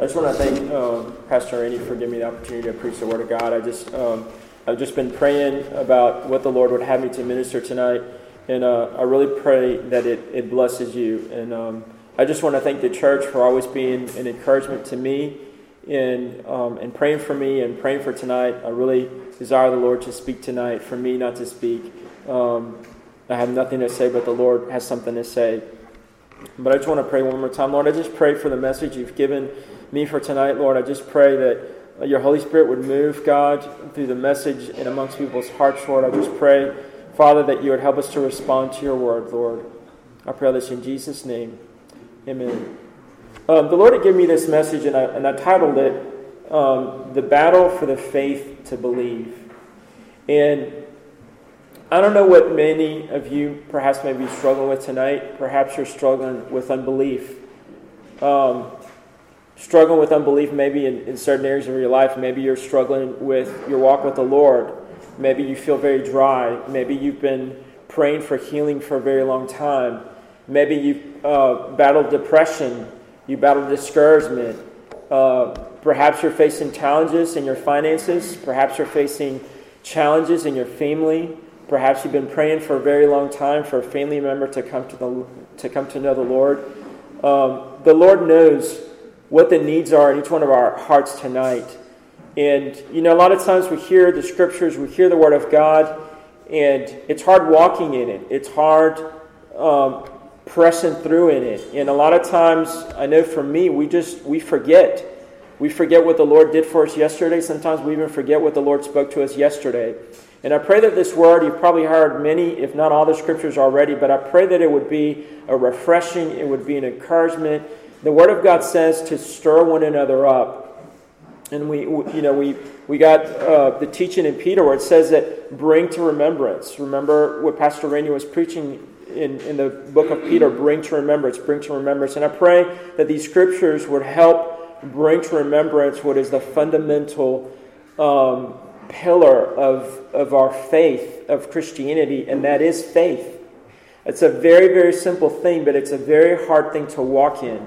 I just want to thank um, Pastor Randy for giving me the opportunity to preach the Word of God. I just um, I've just been praying about what the Lord would have me to minister tonight, and uh, I really pray that it, it blesses you. And um, I just want to thank the church for always being an encouragement to me, and um, and praying for me and praying for tonight. I really desire the Lord to speak tonight, for me not to speak. Um, I have nothing to say, but the Lord has something to say. But I just want to pray one more time. Lord, I just pray for the message you've given me for tonight, Lord. I just pray that your Holy Spirit would move, God, through the message and amongst people's hearts, Lord. I just pray, Father, that you would help us to respond to your word, Lord. I pray this in Jesus' name. Amen. Um, the Lord had given me this message, and I, and I titled it um, The Battle for the Faith to Believe. And I don't know what many of you perhaps may be struggling with tonight. Perhaps you're struggling with unbelief. Um, struggling with unbelief maybe in, in certain areas of your life. Maybe you're struggling with your walk with the Lord. Maybe you feel very dry. Maybe you've been praying for healing for a very long time. Maybe you've uh, battled depression. You battled discouragement. Uh, perhaps you're facing challenges in your finances. Perhaps you're facing challenges in your family. Perhaps you've been praying for a very long time for a family member to come to, the, to, come to know the Lord. Um, the Lord knows what the needs are in each one of our hearts tonight. And, you know, a lot of times we hear the scriptures, we hear the Word of God, and it's hard walking in it. It's hard um, pressing through in it. And a lot of times, I know for me, we just, we forget. We forget what the Lord did for us yesterday. Sometimes we even forget what the Lord spoke to us yesterday. And I pray that this word, you've probably heard many, if not all the scriptures already, but I pray that it would be a refreshing, it would be an encouragement. The word of God says to stir one another up. And we, you know, we, we got uh, the teaching in Peter where it says that bring to remembrance. Remember what Pastor Randy was preaching in, in the book of Peter, bring to remembrance, bring to remembrance. And I pray that these scriptures would help bring to remembrance what is the fundamental um, pillar of, of our faith, of Christianity, and that is faith. It's a very, very simple thing, but it's a very hard thing to walk in.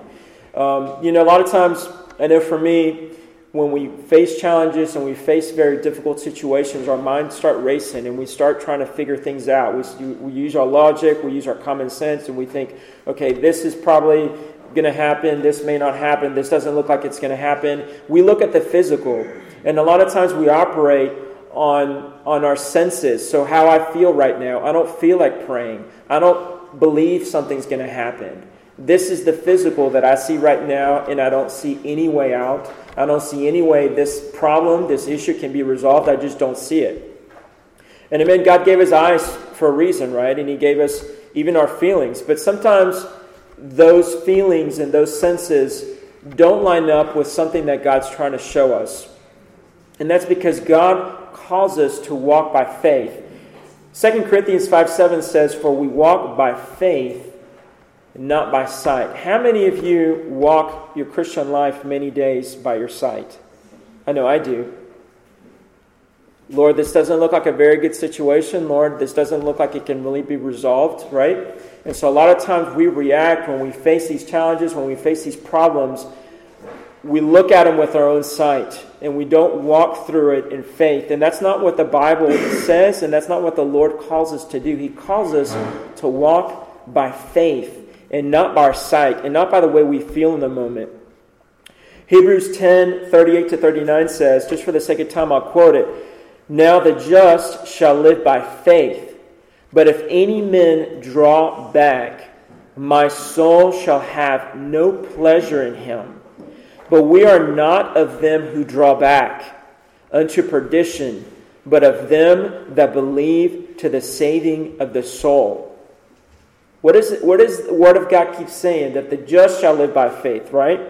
Um, you know, a lot of times, I know for me, when we face challenges and we face very difficult situations, our minds start racing and we start trying to figure things out. We, we use our logic, we use our common sense, and we think, okay, this is probably going to happen, this may not happen, this doesn't look like it's going to happen. We look at the physical. And a lot of times we operate on, on our senses. So, how I feel right now, I don't feel like praying. I don't believe something's going to happen. This is the physical that I see right now, and I don't see any way out. I don't see any way this problem, this issue can be resolved. I just don't see it. And amen, God gave us eyes for a reason, right? And He gave us even our feelings. But sometimes those feelings and those senses don't line up with something that God's trying to show us. And that's because God calls us to walk by faith. 2 Corinthians 5 7 says, For we walk by faith, not by sight. How many of you walk your Christian life many days by your sight? I know I do. Lord, this doesn't look like a very good situation. Lord, this doesn't look like it can really be resolved, right? And so a lot of times we react when we face these challenges, when we face these problems we look at them with our own sight and we don't walk through it in faith. And that's not what the Bible says, and that's not what the Lord calls us to do. He calls us to walk by faith and not by our sight and not by the way we feel in the moment. Hebrews 10 38 to 39 says, just for the sake of time, I'll quote it. Now the just shall live by faith, but if any men draw back, my soul shall have no pleasure in him. But we are not of them who draw back unto perdition, but of them that believe to the saving of the soul. What is it, what is the Word of God keeps saying? That the just shall live by faith, right?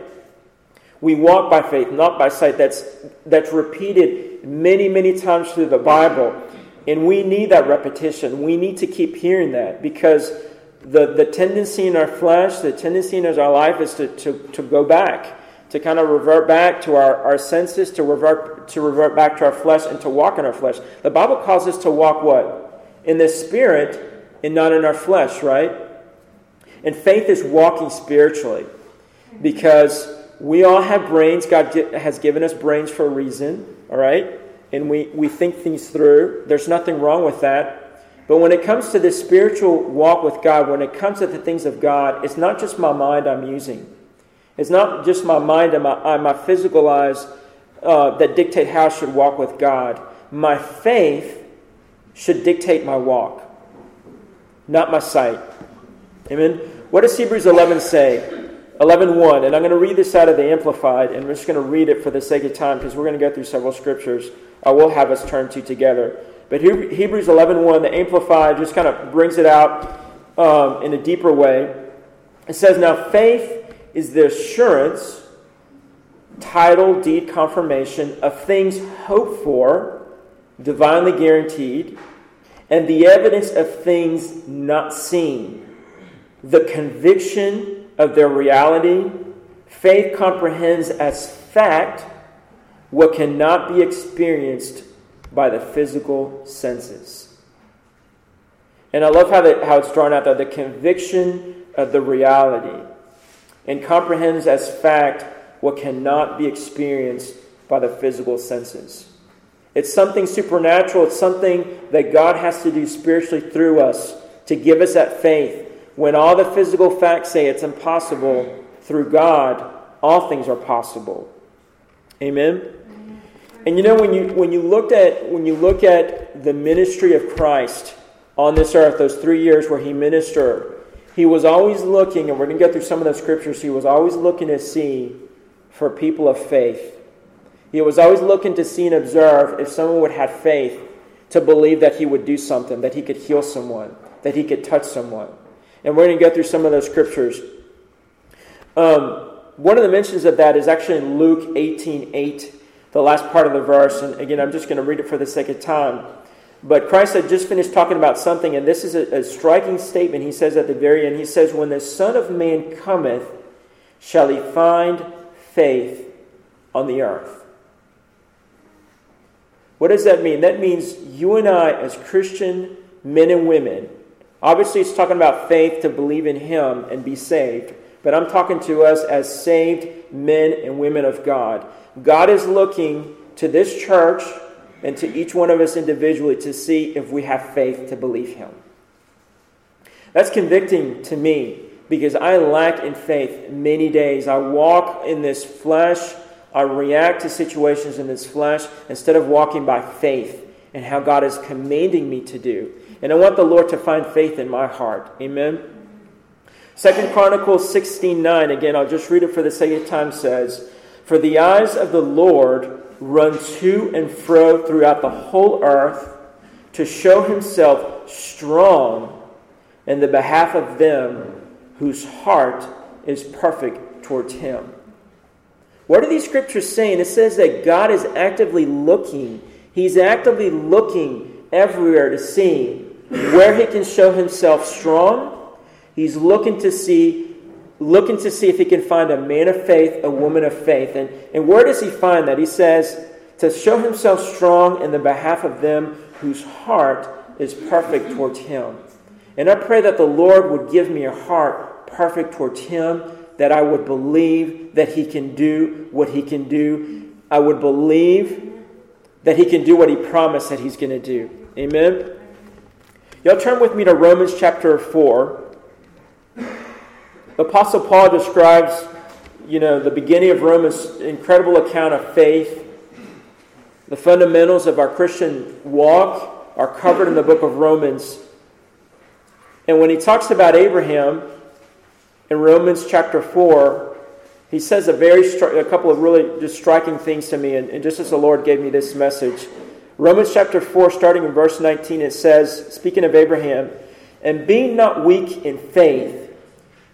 We walk by faith, not by sight. That's, that's repeated many, many times through the Bible. And we need that repetition. We need to keep hearing that because the, the tendency in our flesh, the tendency in our life is to, to, to go back to kind of revert back to our, our senses, to revert, to revert back to our flesh, and to walk in our flesh. The Bible calls us to walk what? In the spirit and not in our flesh, right? And faith is walking spiritually because we all have brains. God has given us brains for a reason, all right? And we, we think things through. There's nothing wrong with that. But when it comes to this spiritual walk with God, when it comes to the things of God, it's not just my mind I'm using. It's not just my mind and my, my physical eyes uh, that dictate how I should walk with God. My faith should dictate my walk, not my sight. Amen. What does Hebrews 11 say? 11.1, and I'm going to read this out of the Amplified, and we're just going to read it for the sake of time because we're going to go through several scriptures I will have us turn to together. But Hebrews 11.1, the Amplified, just kind of brings it out um, in a deeper way. It says, Now faith is the assurance, title, deed, confirmation of things hoped for, divinely guaranteed, and the evidence of things not seen, the conviction of their reality. Faith comprehends as fact what cannot be experienced by the physical senses. And I love how, that, how it's drawn out there the conviction of the reality and comprehends as fact what cannot be experienced by the physical senses. It's something supernatural, it's something that God has to do spiritually through us to give us that faith. When all the physical facts say it's impossible, through God, all things are possible. Amen. And you know when you when you looked at when you look at the ministry of Christ on this earth, those three years where he ministered, he was always looking, and we're going to go through some of those scriptures. He was always looking to see for people of faith. He was always looking to see and observe if someone would have faith to believe that he would do something, that he could heal someone, that he could touch someone. And we're going to go through some of those scriptures. Um, one of the mentions of that is actually in Luke 18 8 the last part of the verse. And again, I'm just going to read it for the sake of time. But Christ had just finished talking about something, and this is a, a striking statement he says at the very end. He says, When the Son of Man cometh, shall he find faith on the earth? What does that mean? That means you and I, as Christian men and women, obviously it's talking about faith to believe in Him and be saved, but I'm talking to us as saved men and women of God. God is looking to this church and to each one of us individually to see if we have faith to believe Him. That's convicting to me because I lack in faith many days. I walk in this flesh, I react to situations in this flesh instead of walking by faith and how God is commanding me to do. And I want the Lord to find faith in my heart. Amen. Second Chronicles 16 9, again, I'll just read it for the sake of time, says, for the eyes of the Lord run to and fro throughout the whole earth to show himself strong in the behalf of them whose heart is perfect towards him. What are these scriptures saying? It says that God is actively looking. He's actively looking everywhere to see where he can show himself strong. He's looking to see looking to see if he can find a man of faith, a woman of faith. And, and where does he find that? He says, to show himself strong in the behalf of them whose heart is perfect towards him. And I pray that the Lord would give me a heart perfect towards him, that I would believe that he can do what he can do. I would believe that he can do what he promised that he's going to do. Amen. Y'all turn with me to Romans chapter 4. The Apostle Paul describes, you know, the beginning of Romans' incredible account of faith. The fundamentals of our Christian walk are covered in the book of Romans. And when he talks about Abraham in Romans chapter 4, he says a very stri- a couple of really just striking things to me, and, and just as the Lord gave me this message. Romans chapter 4, starting in verse 19, it says, speaking of Abraham, and being not weak in faith,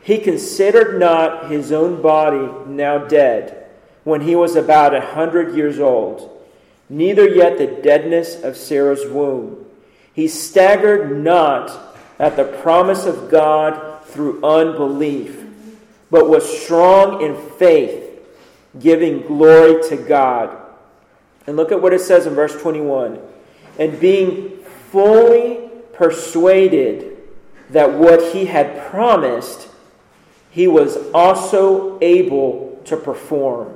he considered not his own body now dead when he was about a hundred years old, neither yet the deadness of Sarah's womb. He staggered not at the promise of God through unbelief, but was strong in faith, giving glory to God. And look at what it says in verse 21 and being fully persuaded that what he had promised he was also able to perform.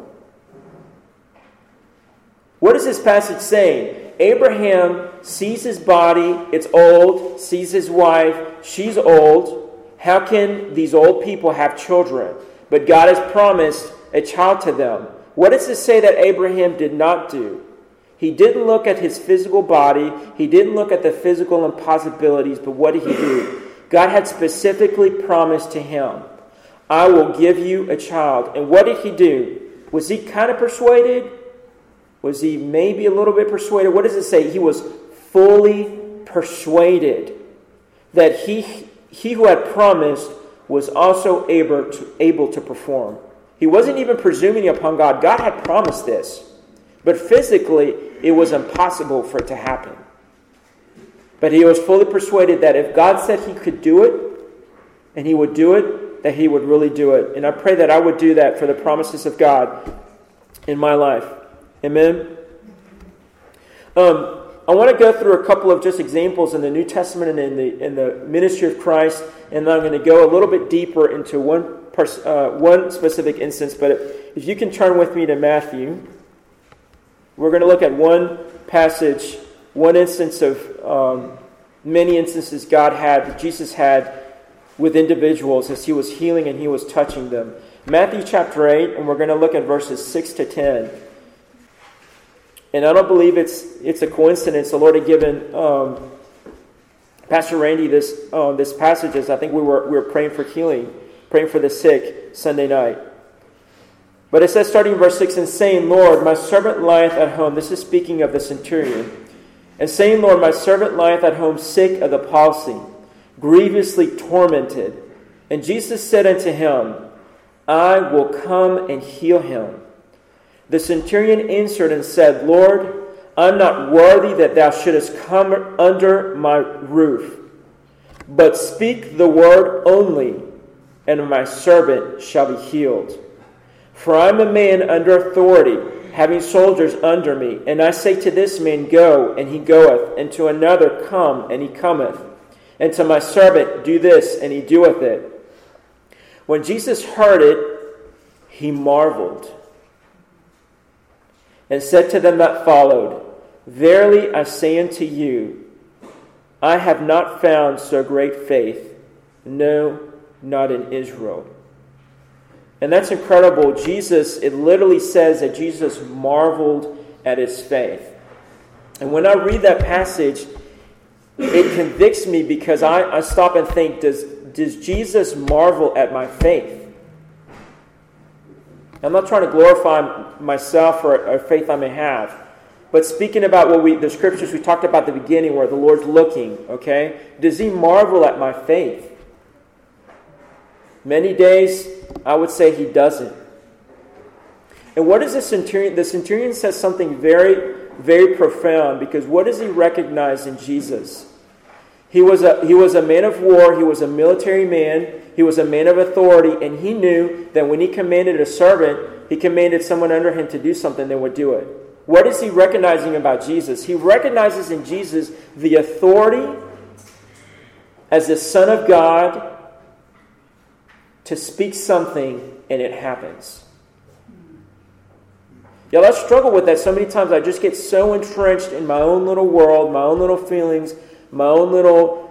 What is this passage saying? Abraham sees his body, it's old, sees his wife, she's old. How can these old people have children? But God has promised a child to them. What does this say that Abraham did not do? He didn't look at his physical body, he didn't look at the physical impossibilities, but what did he do? God had specifically promised to him, I will give you a child. And what did he do? Was he kind of persuaded? Was he maybe a little bit persuaded? What does it say? He was fully persuaded that he, he who had promised was also able to, able to perform. He wasn't even presuming upon God. God had promised this. But physically, it was impossible for it to happen. But he was fully persuaded that if God said he could do it, and he would do it, that he would really do it. And I pray that I would do that for the promises of God in my life. Amen. Um, I want to go through a couple of just examples in the New Testament and in the in the ministry of Christ, and then I'm going to go a little bit deeper into one pers- uh, one specific instance. But if, you can turn with me to Matthew, we're going to look at one passage, one instance of um, many instances God had, Jesus had with individuals as He was healing and He was touching them. Matthew chapter 8, and we're going to look at verses 6 to 10. And I don't believe it's, it's a coincidence. The Lord had given um, Pastor Randy this, uh, this passage as I think we were, we were praying for healing, praying for the sick Sunday night. But it says, starting in verse 6, and saying, Lord, my servant lieth at home. This is speaking of the centurion. And saying, Lord, my servant lieth at home sick of the palsy, grievously tormented. And Jesus said unto him, I will come and heal him. The centurion answered and said, Lord, I'm not worthy that thou shouldest come under my roof, but speak the word only, and my servant shall be healed. For I am a man under authority, having soldiers under me, and I say to this man, Go, and he goeth, and to another, Come, and he cometh, and to my servant, Do this, and he doeth it. When Jesus heard it, he marveled and said to them that followed, Verily I say unto you, I have not found so great faith, no, not in Israel. And that's incredible. Jesus, it literally says that Jesus marveled at his faith. And when I read that passage, it convicts me because I, I stop and think, does, does Jesus marvel at my faith? I'm not trying to glorify myself or a faith I may have. But speaking about what we the scriptures we talked about at the beginning where the Lord's looking, okay? Does he marvel at my faith? Many days I would say he doesn't. And what is the centurion? The centurion says something very, very profound because what does he recognize in Jesus? He was, a, he was a man of war, he was a military man, he was a man of authority, and he knew that when he commanded a servant, he commanded someone under him to do something, they would do it. What is he recognizing about Jesus? He recognizes in Jesus the authority as the Son of God to speak something and it happens. Yeah, I struggle with that so many times. I just get so entrenched in my own little world, my own little feelings, my own little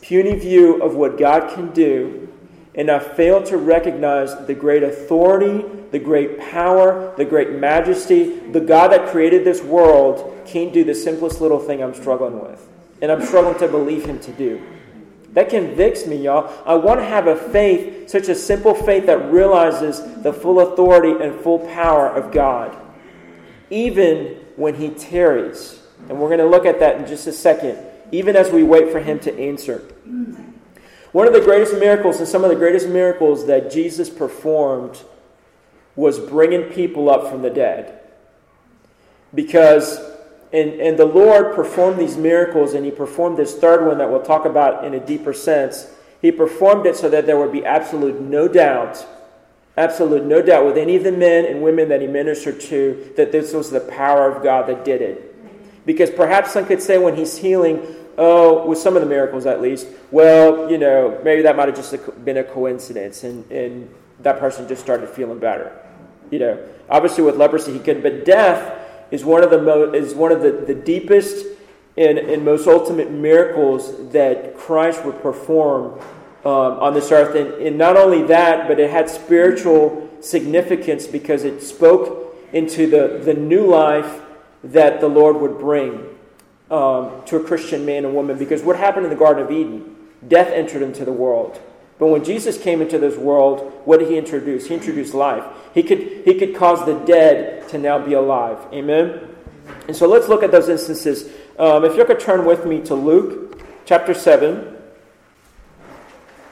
puny view of what God can do, and I fail to recognize the great authority, the great power, the great majesty. The God that created this world can't do the simplest little thing I'm struggling with, and I'm struggling to believe Him to do. That convicts me, y'all. I want to have a faith, such a simple faith that realizes the full authority and full power of God, even when He tarries. And we're going to look at that in just a second even as we wait for him to answer. One of the greatest miracles and some of the greatest miracles that Jesus performed was bringing people up from the dead. Because, and, and the Lord performed these miracles, and He performed this third one that we'll talk about in a deeper sense. He performed it so that there would be absolute no doubt, absolute no doubt with any of the men and women that He ministered to that this was the power of God that did it. Because perhaps some could say when He's healing, oh, with some of the miracles at least, well, you know, maybe that might have just been a coincidence and, and that person just started feeling better. You know, obviously with leprosy he could, but death is one of the mo- is one of the, the deepest and, and most ultimate miracles that Christ would perform um, on this earth. And, and not only that, but it had spiritual significance because it spoke into the, the new life that the Lord would bring um, to a Christian man and woman. Because what happened in the Garden of Eden? Death entered into the world. But when Jesus came into this world, what did he introduce? He introduced life. He could, he could cause the dead to now be alive. Amen? And so let's look at those instances. Um, if you could turn with me to Luke chapter 7.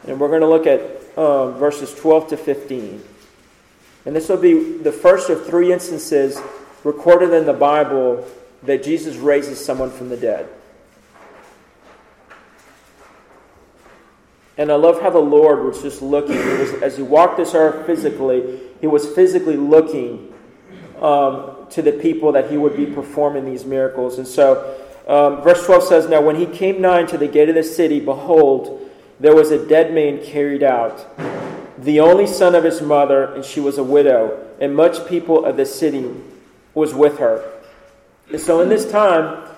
And we're going to look at um, verses 12 to 15. And this will be the first of three instances recorded in the Bible that Jesus raises someone from the dead. And I love how the Lord was just looking. He was, as he walked this earth physically, he was physically looking um, to the people that he would be performing these miracles. And so, um, verse 12 says, Now when he came nigh to the gate of the city, behold, there was a dead man carried out, the only son of his mother, and she was a widow, and much people of the city was with her. And so in this time,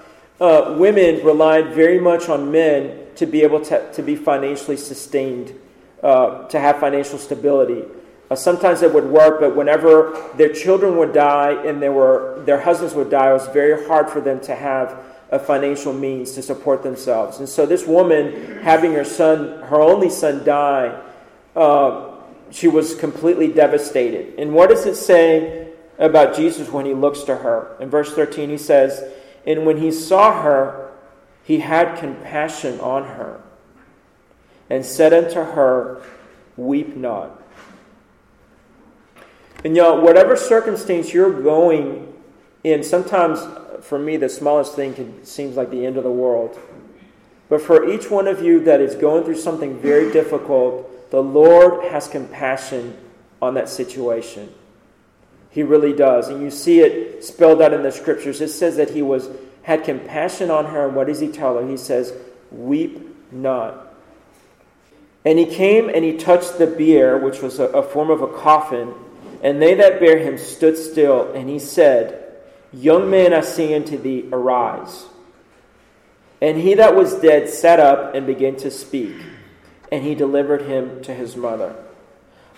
uh, women relied very much on men to be able to, to be financially sustained, uh, to have financial stability. Uh, sometimes it would work, but whenever their children would die and they were, their husbands would die, it was very hard for them to have a financial means to support themselves. And so this woman, having her son, her only son, die, uh, she was completely devastated. And what does it say about Jesus when he looks to her? In verse 13, he says, And when he saw her, he had compassion on her and said unto her, Weep not. And y'all, whatever circumstance you're going in, sometimes for me, the smallest thing can, seems like the end of the world. But for each one of you that is going through something very difficult, the Lord has compassion on that situation. He really does. And you see it spelled out in the scriptures. It says that he was had compassion on her. And what does he tell her? He says, Weep not. And he came and he touched the bier, which was a, a form of a coffin. And they that bare him stood still. And he said, Young man, I say unto thee, arise. And he that was dead sat up and began to speak, and he delivered him to his mother.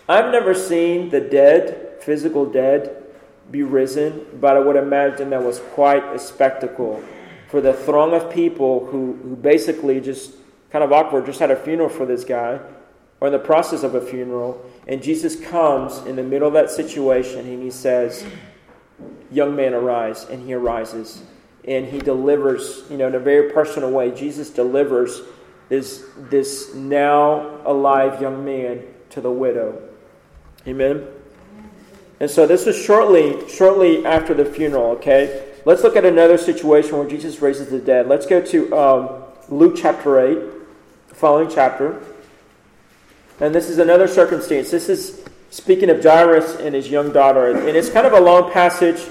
I've never seen the dead, physical dead, be risen, but I would imagine that was quite a spectacle for the throng of people who, who basically just kind of awkward, just had a funeral for this guy, or in the process of a funeral, and Jesus comes in the middle of that situation and he says, young man arise, and he arises. And he delivers, you know, in a very personal way. Jesus delivers this, this now alive young man to the widow. Amen? And so this was shortly, shortly after the funeral, okay? Let's look at another situation where Jesus raises the dead. Let's go to um, Luke chapter 8, the following chapter. And this is another circumstance. This is speaking of Jairus and his young daughter. And it's kind of a long passage,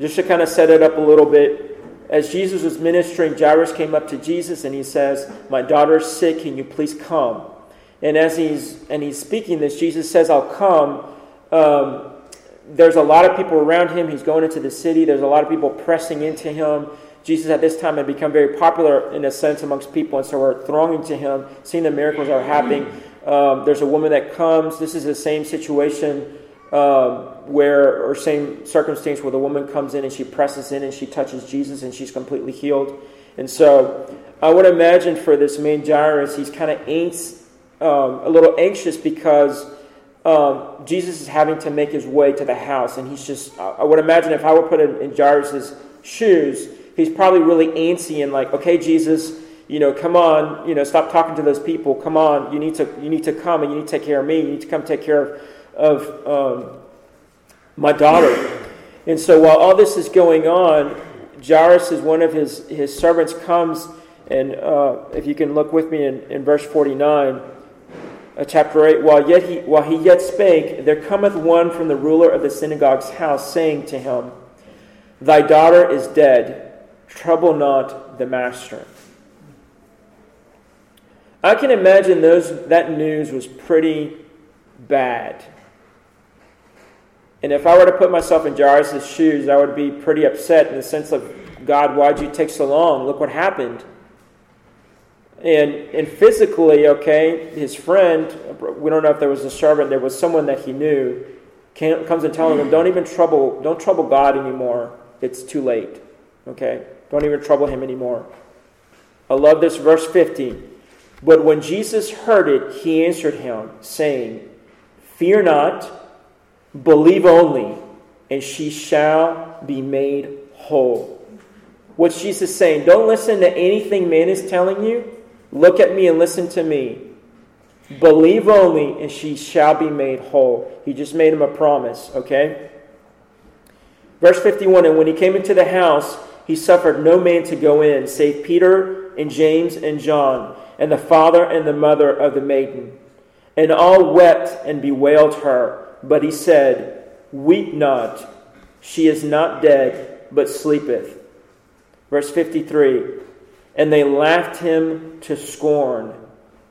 just to kind of set it up a little bit. As Jesus was ministering, Jairus came up to Jesus and he says, My daughter is sick, can you please come? And as he's and he's speaking this, Jesus says, I'll come. Um, there's a lot of people around him. He's going into the city. There's a lot of people pressing into him. Jesus at this time had become very popular in a sense amongst people, and so we're thronging to him, seeing the miracles are happening. Um, there's a woman that comes. This is the same situation um, where, or same circumstance where the woman comes in and she presses in and she touches Jesus and she's completely healed. And so I would imagine for this man Jairus, he's kind of anx- um, a little anxious because um, Jesus is having to make his way to the house. And he's just, I would imagine if I were put in, in Jairus' shoes, he's probably really antsy and like, okay, Jesus, you know, come on, you know, stop talking to those people. Come on, you need to, you need to come and you need to take care of me. You need to come take care of, of um, my daughter. And so while all this is going on, Jairus is one of his, his servants comes, and uh, if you can look with me in, in verse 49, uh, chapter 8, while, yet he, while he yet spake, there cometh one from the ruler of the synagogue's house, saying to him, Thy daughter is dead, trouble not the master. I can imagine those, that news was pretty bad. And if I were to put myself in Jairus' shoes, I would be pretty upset in the sense of, God, why'd you take so long? Look what happened. And, and physically, okay, his friend, we don't know if there was a servant, there was someone that he knew, came, comes and telling him, don't even trouble, don't trouble God anymore. It's too late. Okay? Don't even trouble him anymore. I love this verse 15. But when Jesus heard it, he answered him, saying, Fear not, believe only, and she shall be made whole. What Jesus is saying? Don't listen to anything man is telling you. Look at me and listen to me. Believe only, and she shall be made whole. He just made him a promise, okay? Verse 51 And when he came into the house, he suffered no man to go in, save Peter and James and John, and the father and the mother of the maiden. And all wept and bewailed her. But he said, Weep not, she is not dead, but sleepeth. Verse 53 And they laughed him to scorn,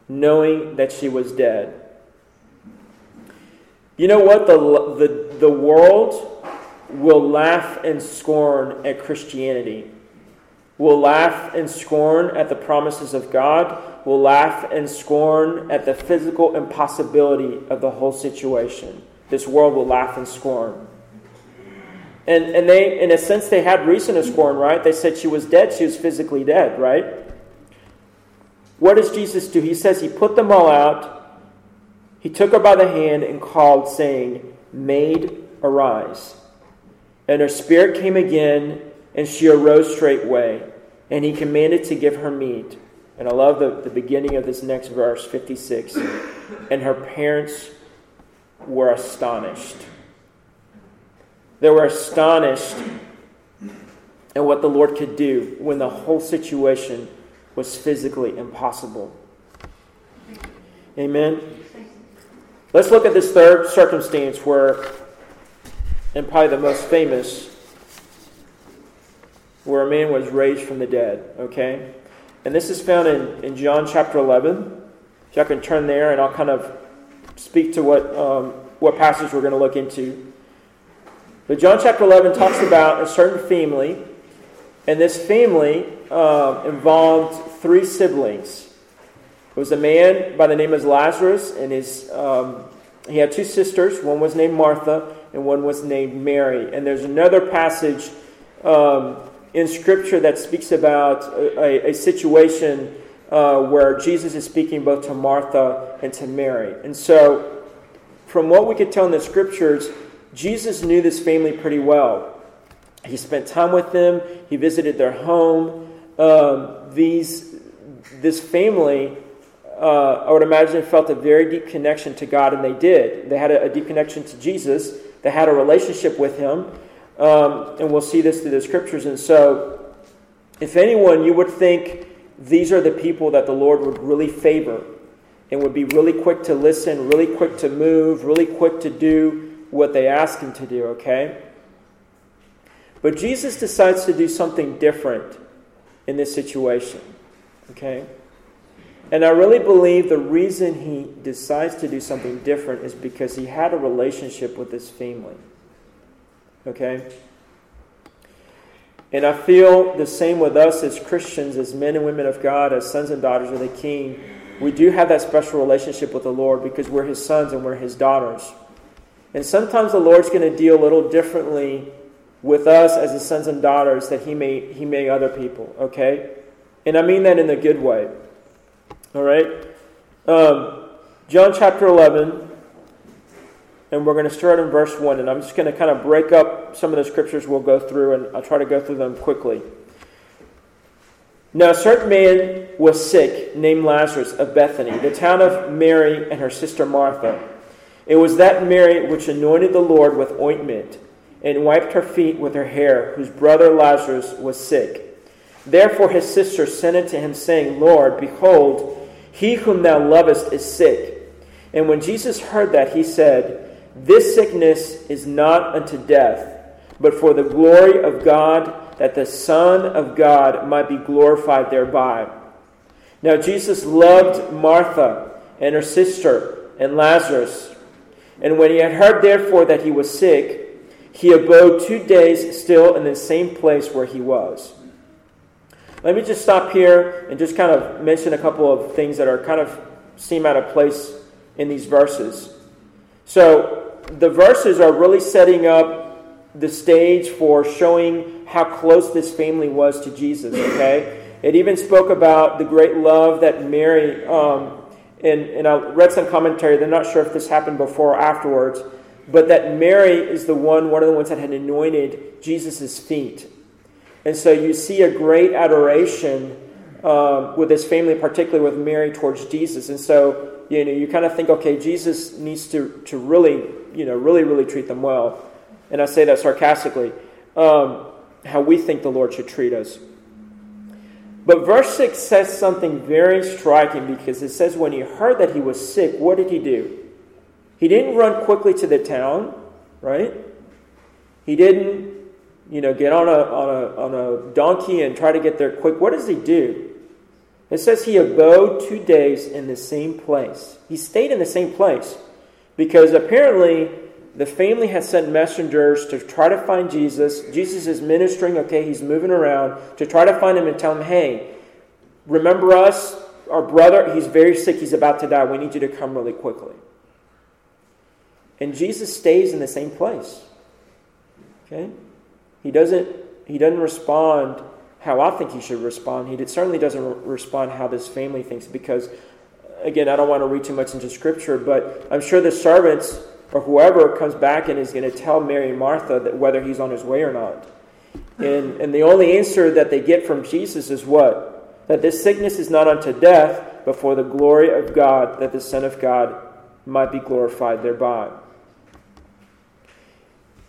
knowing that she was dead. You know what? The, the, the world will laugh and scorn at Christianity, will laugh and scorn at the promises of God, will laugh and scorn at the physical impossibility of the whole situation. This world will laugh and scorn. And, and they, in a sense, they had reason to scorn, right? They said she was dead. She was physically dead, right? What does Jesus do? He says he put them all out. He took her by the hand and called, saying, Maid, arise. And her spirit came again, and she arose straightway. And he commanded to give her meat. And I love the, the beginning of this next verse, 56. And her parents were astonished. They were astonished at what the Lord could do when the whole situation was physically impossible. Amen. Let's look at this third circumstance where, and probably the most famous, where a man was raised from the dead. Okay? And this is found in, in John chapter 11. If y'all can turn there, and I'll kind of speak to what, um, what passage we're going to look into. But John chapter 11 talks about a certain family, and this family uh, involved three siblings. It was a man by the name of Lazarus, and his, um, he had two sisters. One was named Martha, and one was named Mary. And there's another passage um, in Scripture that speaks about a, a situation uh, where Jesus is speaking both to Martha and to Mary. And so, from what we could tell in the Scriptures, Jesus knew this family pretty well. He spent time with them, he visited their home. Um, these, this family, uh, I would imagine, felt a very deep connection to God, and they did. They had a, a deep connection to Jesus, they had a relationship with Him. Um, and we'll see this through the scriptures. And so, if anyone, you would think these are the people that the Lord would really favor and would be really quick to listen, really quick to move, really quick to do what they ask him to do, okay? But Jesus decides to do something different in this situation, okay? And I really believe the reason he decides to do something different is because he had a relationship with his family, okay? And I feel the same with us as Christians, as men and women of God, as sons and daughters of the King. We do have that special relationship with the Lord because we're his sons and we're his daughters. And sometimes the Lord's going to deal a little differently with us as his sons and daughters that he may he may other people, okay? And I mean that in a good way. All right? Um, John chapter 11, and we're going to start in verse 1. And I'm just going to kind of break up some of the scriptures we'll go through, and I'll try to go through them quickly. Now, a certain man was sick, named Lazarus of Bethany, the town of Mary and her sister Martha. It was that Mary which anointed the Lord with ointment and wiped her feet with her hair, whose brother Lazarus was sick. Therefore his sister sent unto him, saying, Lord, behold, he whom thou lovest is sick. And when Jesus heard that, he said, This sickness is not unto death, but for the glory of God, that the Son of God might be glorified thereby. Now Jesus loved Martha and her sister and Lazarus. And when he had heard, therefore, that he was sick, he abode two days still in the same place where he was. Let me just stop here and just kind of mention a couple of things that are kind of seem out of place in these verses. So, the verses are really setting up the stage for showing how close this family was to Jesus, okay? It even spoke about the great love that Mary, um, and, I read some commentary, they're not sure if this happened before or afterwards, but that Mary is the one, one of the ones that had anointed Jesus' feet. And so you see a great adoration um, with this family, particularly with Mary towards Jesus. And so, you know, you kind of think, okay, Jesus needs to, to really, you know, really, really treat them well. And I say that sarcastically, um, how we think the Lord should treat us. But verse 6 says something very striking because it says, when he heard that he was sick, what did he do? He didn't run quickly to the town, right? He didn't, you know, get on a, on a, on a donkey and try to get there quick. What does he do? It says he abode two days in the same place. He stayed in the same place because apparently the family has sent messengers to try to find Jesus. Jesus is ministering, okay, he's moving around to try to find him and tell him, hey, remember us? Our brother, he's very sick, he's about to die. We need you to come really quickly. And Jesus stays in the same place. Okay? He doesn't he doesn't respond how I think he should respond. He certainly doesn't respond how this family thinks because again, I don't want to read too much into scripture, but I'm sure the servants or whoever comes back and is going to tell Mary and Martha that whether he's on his way or not. And, and the only answer that they get from Jesus is what? That this sickness is not unto death, but for the glory of God, that the Son of God might be glorified thereby.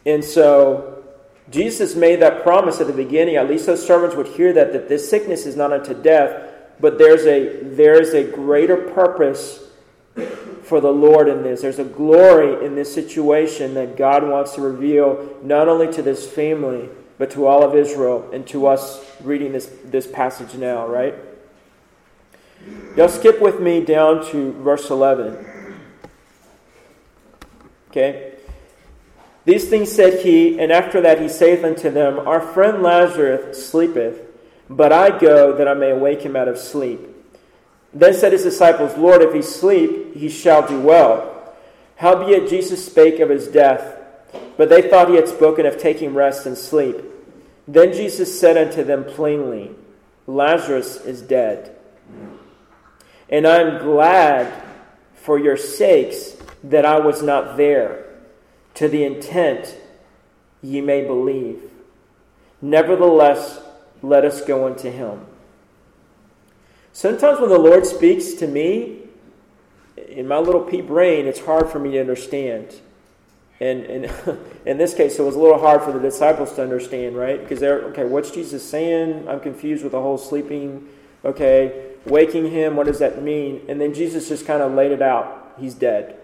And so Jesus made that promise at the beginning. At least those servants would hear that, that this sickness is not unto death, but there's a, there is a greater purpose for the Lord in this. There's a glory in this situation that God wants to reveal not only to this family, but to all of Israel and to us reading this, this passage now, right? Y'all skip with me down to verse 11. Okay? These things said he, and after that he saith unto them, Our friend Lazarus sleepeth, but I go that I may awake him out of sleep. Then said his disciples, Lord, if he sleep, he shall do well. Howbeit Jesus spake of his death, but they thought he had spoken of taking rest and sleep. Then Jesus said unto them plainly, Lazarus is dead. And I am glad for your sakes that I was not there to the intent ye may believe. Nevertheless, let us go unto him. Sometimes when the Lord speaks to me, in my little pea brain, it's hard for me to understand. And, and in this case, it was a little hard for the disciples to understand, right? Because they're, okay, what's Jesus saying? I'm confused with the whole sleeping, okay, waking him, what does that mean? And then Jesus just kind of laid it out. He's dead.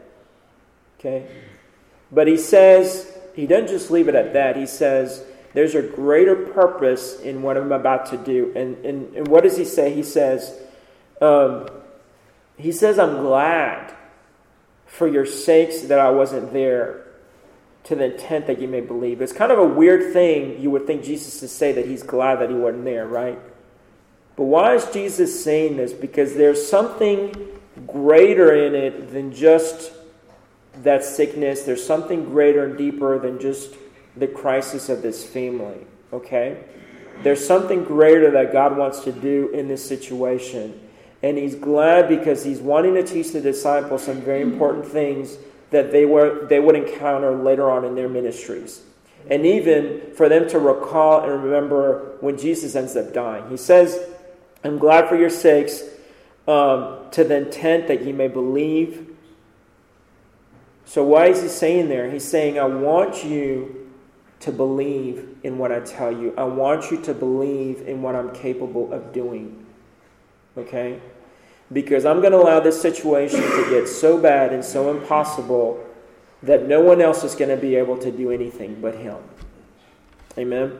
Okay? But he says, he doesn't just leave it at that. He says, there's a greater purpose in what I'm about to do. And, and, and what does he say? He says, um, he says, I'm glad for your sakes that I wasn't there to the intent that you may believe. It's kind of a weird thing you would think Jesus to say that he's glad that he wasn't there, right? But why is Jesus saying this? Because there's something greater in it than just that sickness. There's something greater and deeper than just the crisis of this family, okay? There's something greater that God wants to do in this situation. And he's glad because he's wanting to teach the disciples some very important things that they, were, they would encounter later on in their ministries. And even for them to recall and remember when Jesus ends up dying. He says, I'm glad for your sakes, um, to the intent that ye may believe. So, why is he saying there? He's saying, I want you to believe in what I tell you. I want you to believe in what I'm capable of doing. Okay? Because I'm going to allow this situation to get so bad and so impossible that no one else is going to be able to do anything but Him. Amen?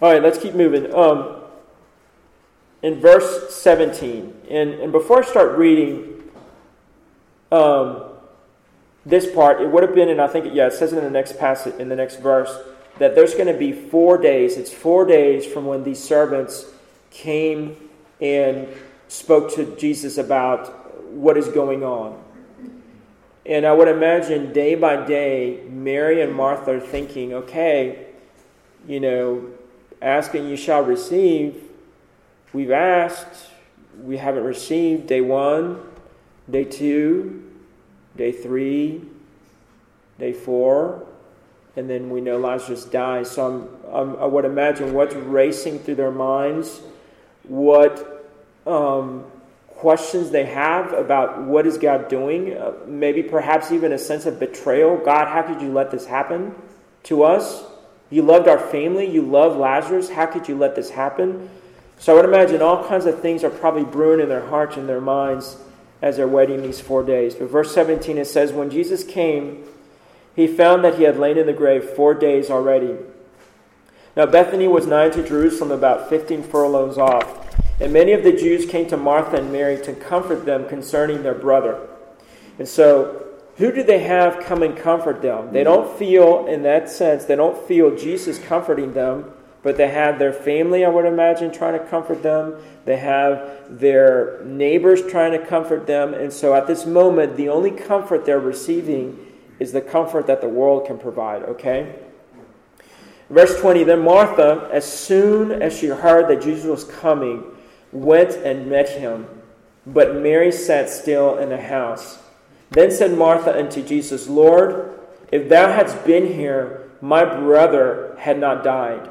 All right, let's keep moving. Um, in verse 17, and, and before I start reading, um, this part, it would have been, and I think, yeah, it says it in the next passage, in the next verse, that there's going to be four days. It's four days from when these servants came and spoke to Jesus about what is going on. And I would imagine day by day, Mary and Martha are thinking, okay, you know, asking you shall receive. We've asked, we haven't received. Day one, day two, day three, day four, and then we know Lazarus dies. So I'm, I'm, i would imagine what's racing through their minds, what um, questions they have about what is God doing, uh, maybe perhaps even a sense of betrayal. God, how could you let this happen to us? You loved our family, you loved Lazarus. How could you let this happen? So I would imagine all kinds of things are probably brewing in their hearts and their minds as they're waiting these four days. But verse 17 it says, When Jesus came, he found that he had lain in the grave four days already. Now Bethany was nigh to Jerusalem, about fifteen furlongs off. And many of the Jews came to Martha and Mary to comfort them concerning their brother. And so, who do they have come and comfort them? They hmm. don't feel, in that sense, they don't feel Jesus comforting them, but they have their family, I would imagine, trying to comfort them. They have their neighbors trying to comfort them. And so, at this moment, the only comfort they're receiving is the comfort that the world can provide, okay? Verse 20 Then Martha, as soon as she heard that Jesus was coming, went and met him. But Mary sat still in the house. Then said Martha unto Jesus, Lord, if thou hadst been here, my brother had not died.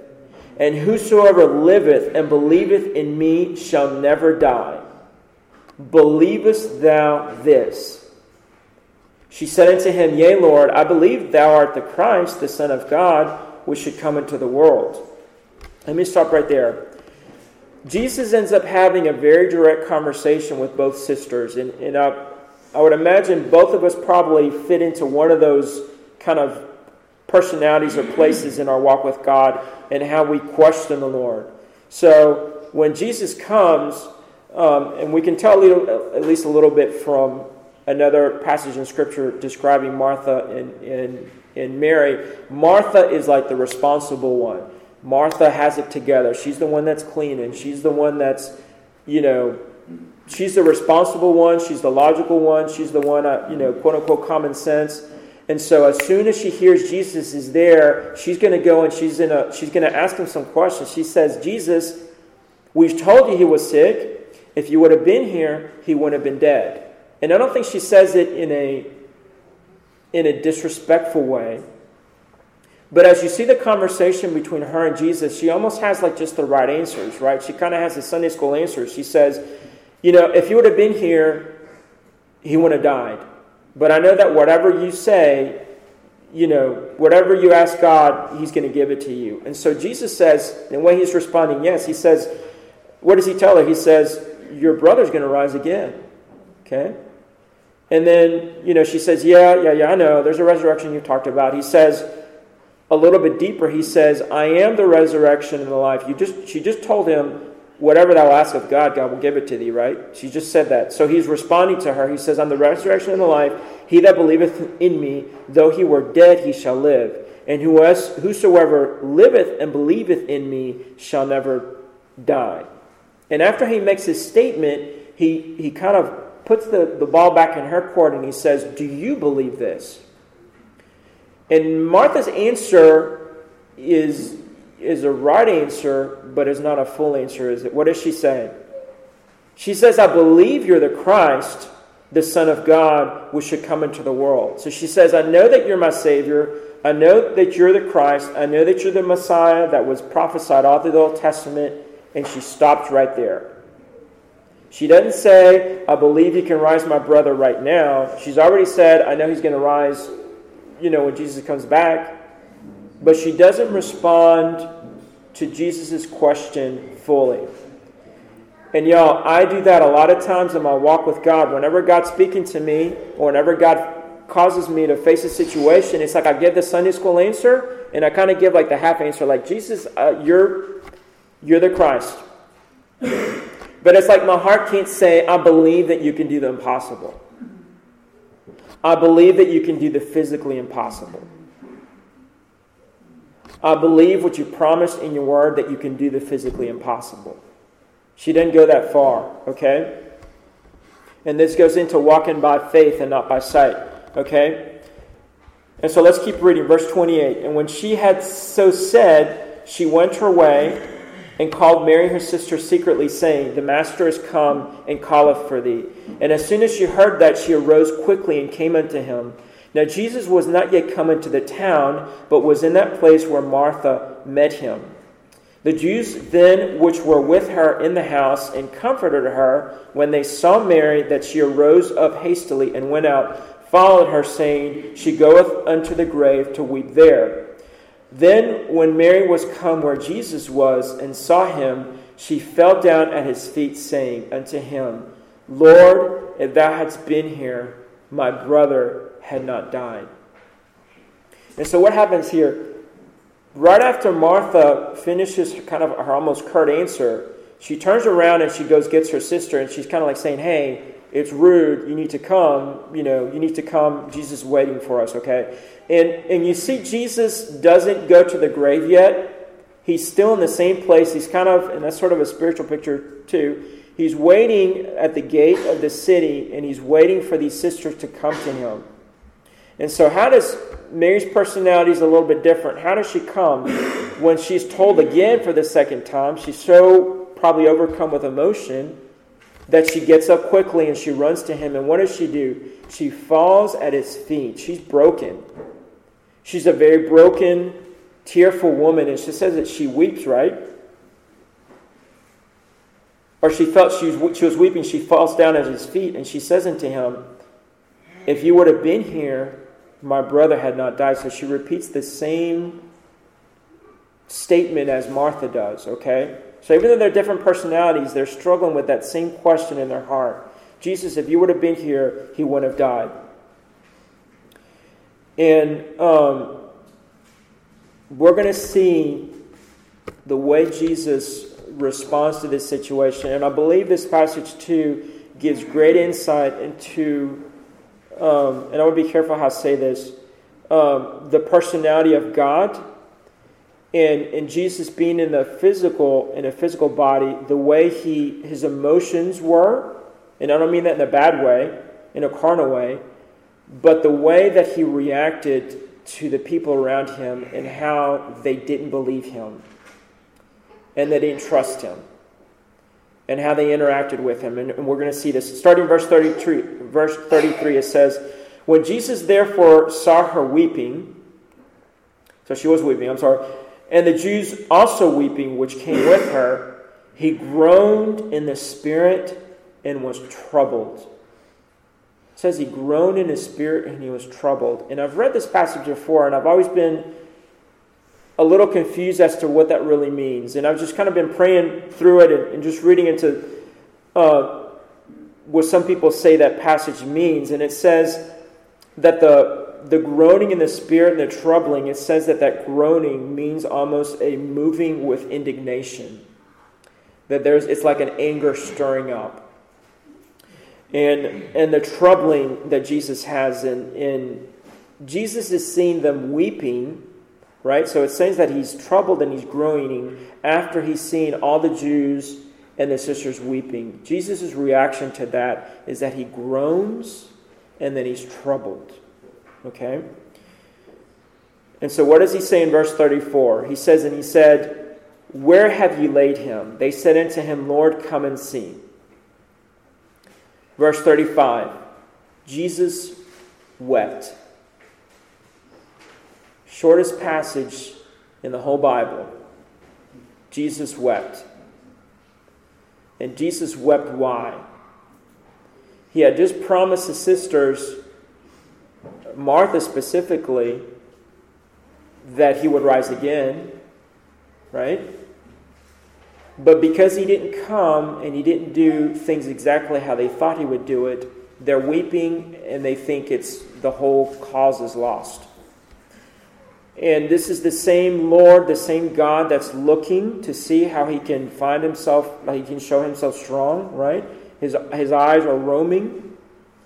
And whosoever liveth and believeth in me shall never die. Believest thou this? She said unto him, Yea, Lord, I believe thou art the Christ, the Son of God, which should come into the world. Let me stop right there. Jesus ends up having a very direct conversation with both sisters. And, and I, I would imagine both of us probably fit into one of those kind of personalities or places in our walk with God and how we question the Lord. So when Jesus comes, um, and we can tell little, at least a little bit from another passage in Scripture describing Martha and, and, and Mary, Martha is like the responsible one. Martha has it together. She's the one that's cleaning. She's the one that's, you know, she's the responsible one. She's the logical one. She's the one, uh, you know, quote unquote, common sense. And so as soon as she hears Jesus is there, she's going to go and she's in a she's going to ask him some questions. She says, "Jesus, we've told you he was sick. If you would have been here, he wouldn't have been dead." And I don't think she says it in a in a disrespectful way. But as you see the conversation between her and Jesus, she almost has like just the right answers, right? She kind of has the Sunday school answers. She says, You know, if you would have been here, he wouldn't have died. But I know that whatever you say, you know, whatever you ask God, he's going to give it to you. And so Jesus says, and when he's responding, yes, he says, What does he tell her? He says, Your brother's going to rise again. Okay? And then, you know, she says, Yeah, yeah, yeah, I know. There's a resurrection you talked about. He says, a little bit deeper, he says, I am the resurrection and the life. You just, she just told him, whatever thou ask of God, God will give it to thee, right? She just said that. So he's responding to her. He says, I'm the resurrection and the life. He that believeth in me, though he were dead, he shall live. And whosoever liveth and believeth in me shall never die. And after he makes his statement, he, he kind of puts the, the ball back in her court and he says, Do you believe this? And Martha's answer is, is a right answer, but is not a full answer, is it? What is she saying? She says, I believe you're the Christ, the Son of God, which should come into the world. So she says, I know that you're my Savior. I know that you're the Christ. I know that you're the Messiah that was prophesied all through the Old Testament. And she stopped right there. She doesn't say, I believe you can rise my brother right now. She's already said, I know he's going to rise you know, when Jesus comes back, but she doesn't respond to Jesus' question fully. And y'all, I do that a lot of times in my walk with God. Whenever God's speaking to me, or whenever God causes me to face a situation, it's like I give the Sunday school answer, and I kind of give like the half answer, like Jesus, uh, you're you're the Christ. But it's like my heart can't say, I believe that you can do the impossible. I believe that you can do the physically impossible. I believe what you promised in your word that you can do the physically impossible. She didn't go that far, okay? And this goes into walking by faith and not by sight, okay? And so let's keep reading. Verse 28. And when she had so said, she went her way and called Mary her sister secretly, saying, The Master is come and calleth for thee. And as soon as she heard that, she arose quickly and came unto him. Now Jesus was not yet come into the town, but was in that place where Martha met him. The Jews then which were with her in the house and comforted her when they saw Mary that she arose up hastily and went out, followed her, saying, She goeth unto the grave to weep there. Then, when Mary was come where Jesus was and saw him, she fell down at his feet, saying unto him, Lord, if thou hadst been here, my brother had not died. And so, what happens here? Right after Martha finishes kind of her almost curt answer, she turns around and she goes gets her sister, and she's kind of like saying, "Hey, it's rude. You need to come. You know, you need to come. Jesus is waiting for us. Okay." And, and you see, Jesus doesn't go to the grave yet. He's still in the same place. He's kind of, and that's sort of a spiritual picture too. He's waiting at the gate of the city and he's waiting for these sisters to come to him. And so, how does Mary's personality is a little bit different? How does she come when she's told again for the second time? She's so probably overcome with emotion that she gets up quickly and she runs to him. And what does she do? She falls at his feet. She's broken. She's a very broken, tearful woman, and she says that she weeps, right? Or she felt she was, she was weeping, she falls down at his feet, and she says unto him, If you would have been here, my brother had not died. So she repeats the same statement as Martha does, okay? So even though they're different personalities, they're struggling with that same question in their heart. Jesus, if you would have been here, he wouldn't have died. And um, we're going to see the way Jesus responds to this situation. And I believe this passage, too, gives great insight into, um, and I want to be careful how I say this, um, the personality of God. And, and Jesus being in the physical, in a physical body, the way he his emotions were, and I don't mean that in a bad way, in a carnal way, but the way that he reacted to the people around him and how they didn't believe him and they didn't trust him and how they interacted with him. And, we're going to see this. Starting verse 33, verse 33, it says, When Jesus therefore saw her weeping, so she was weeping, I'm sorry, and the Jews also weeping, which came with her, he groaned in the spirit and was troubled says he groaned in his spirit and he was troubled. And I've read this passage before, and I've always been a little confused as to what that really means. And I've just kind of been praying through it and, and just reading into uh, what some people say that passage means. And it says that the, the groaning in the spirit and the troubling, it says that that groaning means almost a moving with indignation. That there's, it's like an anger stirring up and and the troubling that Jesus has in in Jesus is seeing them weeping, right? So it says that he's troubled and he's groaning after he's seen all the Jews and the sisters weeping. Jesus' reaction to that is that he groans and then he's troubled. Okay? And so what does he say in verse 34? He says, And he said, Where have you laid him? They said unto him, Lord, come and see. Verse 35 Jesus wept. Shortest passage in the whole Bible. Jesus wept. And Jesus wept why? He had just promised his sisters Martha specifically that he would rise again, right? But because he didn't come and he didn't do things exactly how they thought he would do it, they're weeping and they think it's the whole cause is lost. And this is the same Lord, the same God that's looking to see how he can find himself, how he can show himself strong, right? His, his eyes are roaming,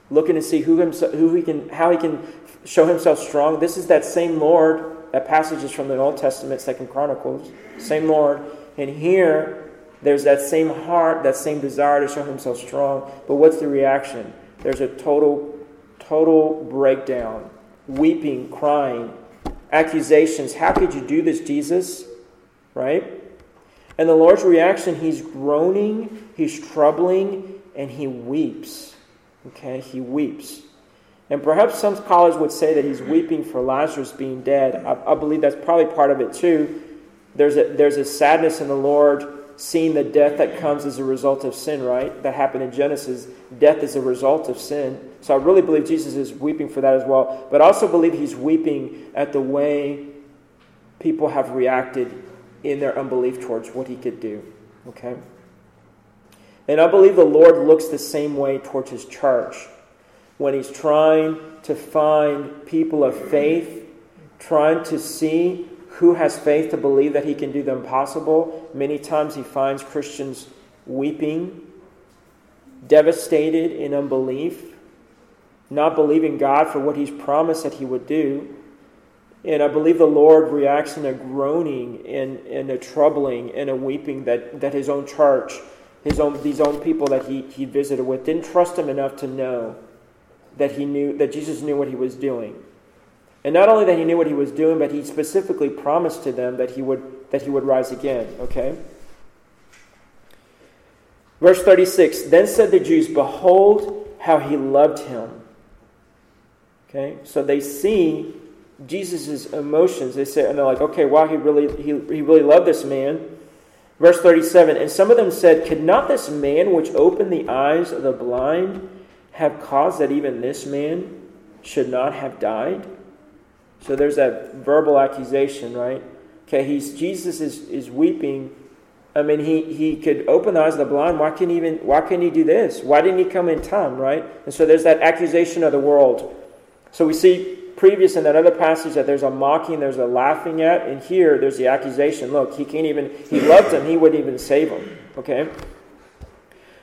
looking to see who, himself, who he can, how he can show himself strong. This is that same Lord, that passage is from the Old Testament, Second Chronicles, same Lord. And here, there's that same heart, that same desire to show himself strong. But what's the reaction? There's a total, total breakdown, weeping, crying, accusations. How could you do this, Jesus? Right? And the Lord's reaction, he's groaning, he's troubling, and he weeps. Okay, he weeps. And perhaps some scholars would say that he's weeping for Lazarus being dead. I, I believe that's probably part of it too. There's a, there's a sadness in the Lord seeing the death that comes as a result of sin, right? That happened in Genesis. Death is a result of sin. So I really believe Jesus is weeping for that as well. But I also believe he's weeping at the way people have reacted in their unbelief towards what he could do. Okay? And I believe the Lord looks the same way towards his church when he's trying to find people of faith, trying to see who has faith to believe that he can do the impossible. Many times he finds Christians weeping, devastated in unbelief, not believing God for what he's promised that he would do. And I believe the Lord reacts in a groaning and, and a troubling and a weeping that, that his own church, his own, these own people that he, he visited with, didn't trust him enough to know that he knew that Jesus knew what he was doing. And not only that he knew what he was doing, but he specifically promised to them that he would, that he would rise again. Okay? Verse 36 Then said the Jews, Behold how he loved him. Okay? So they see Jesus' emotions. They say, and they're like, okay, wow, he really, he, he really loved this man. Verse 37 And some of them said, Could not this man which opened the eyes of the blind have caused that even this man should not have died? So there's that verbal accusation, right? Okay, he's Jesus is, is weeping. I mean, he, he could open the eyes of the blind. Why can't he even why can't he do this? Why didn't he come in time, right? And so there's that accusation of the world. So we see previous in that other passage that there's a mocking, there's a laughing at, and here there's the accusation. Look, he can't even he loved him, he wouldn't even save him. Okay?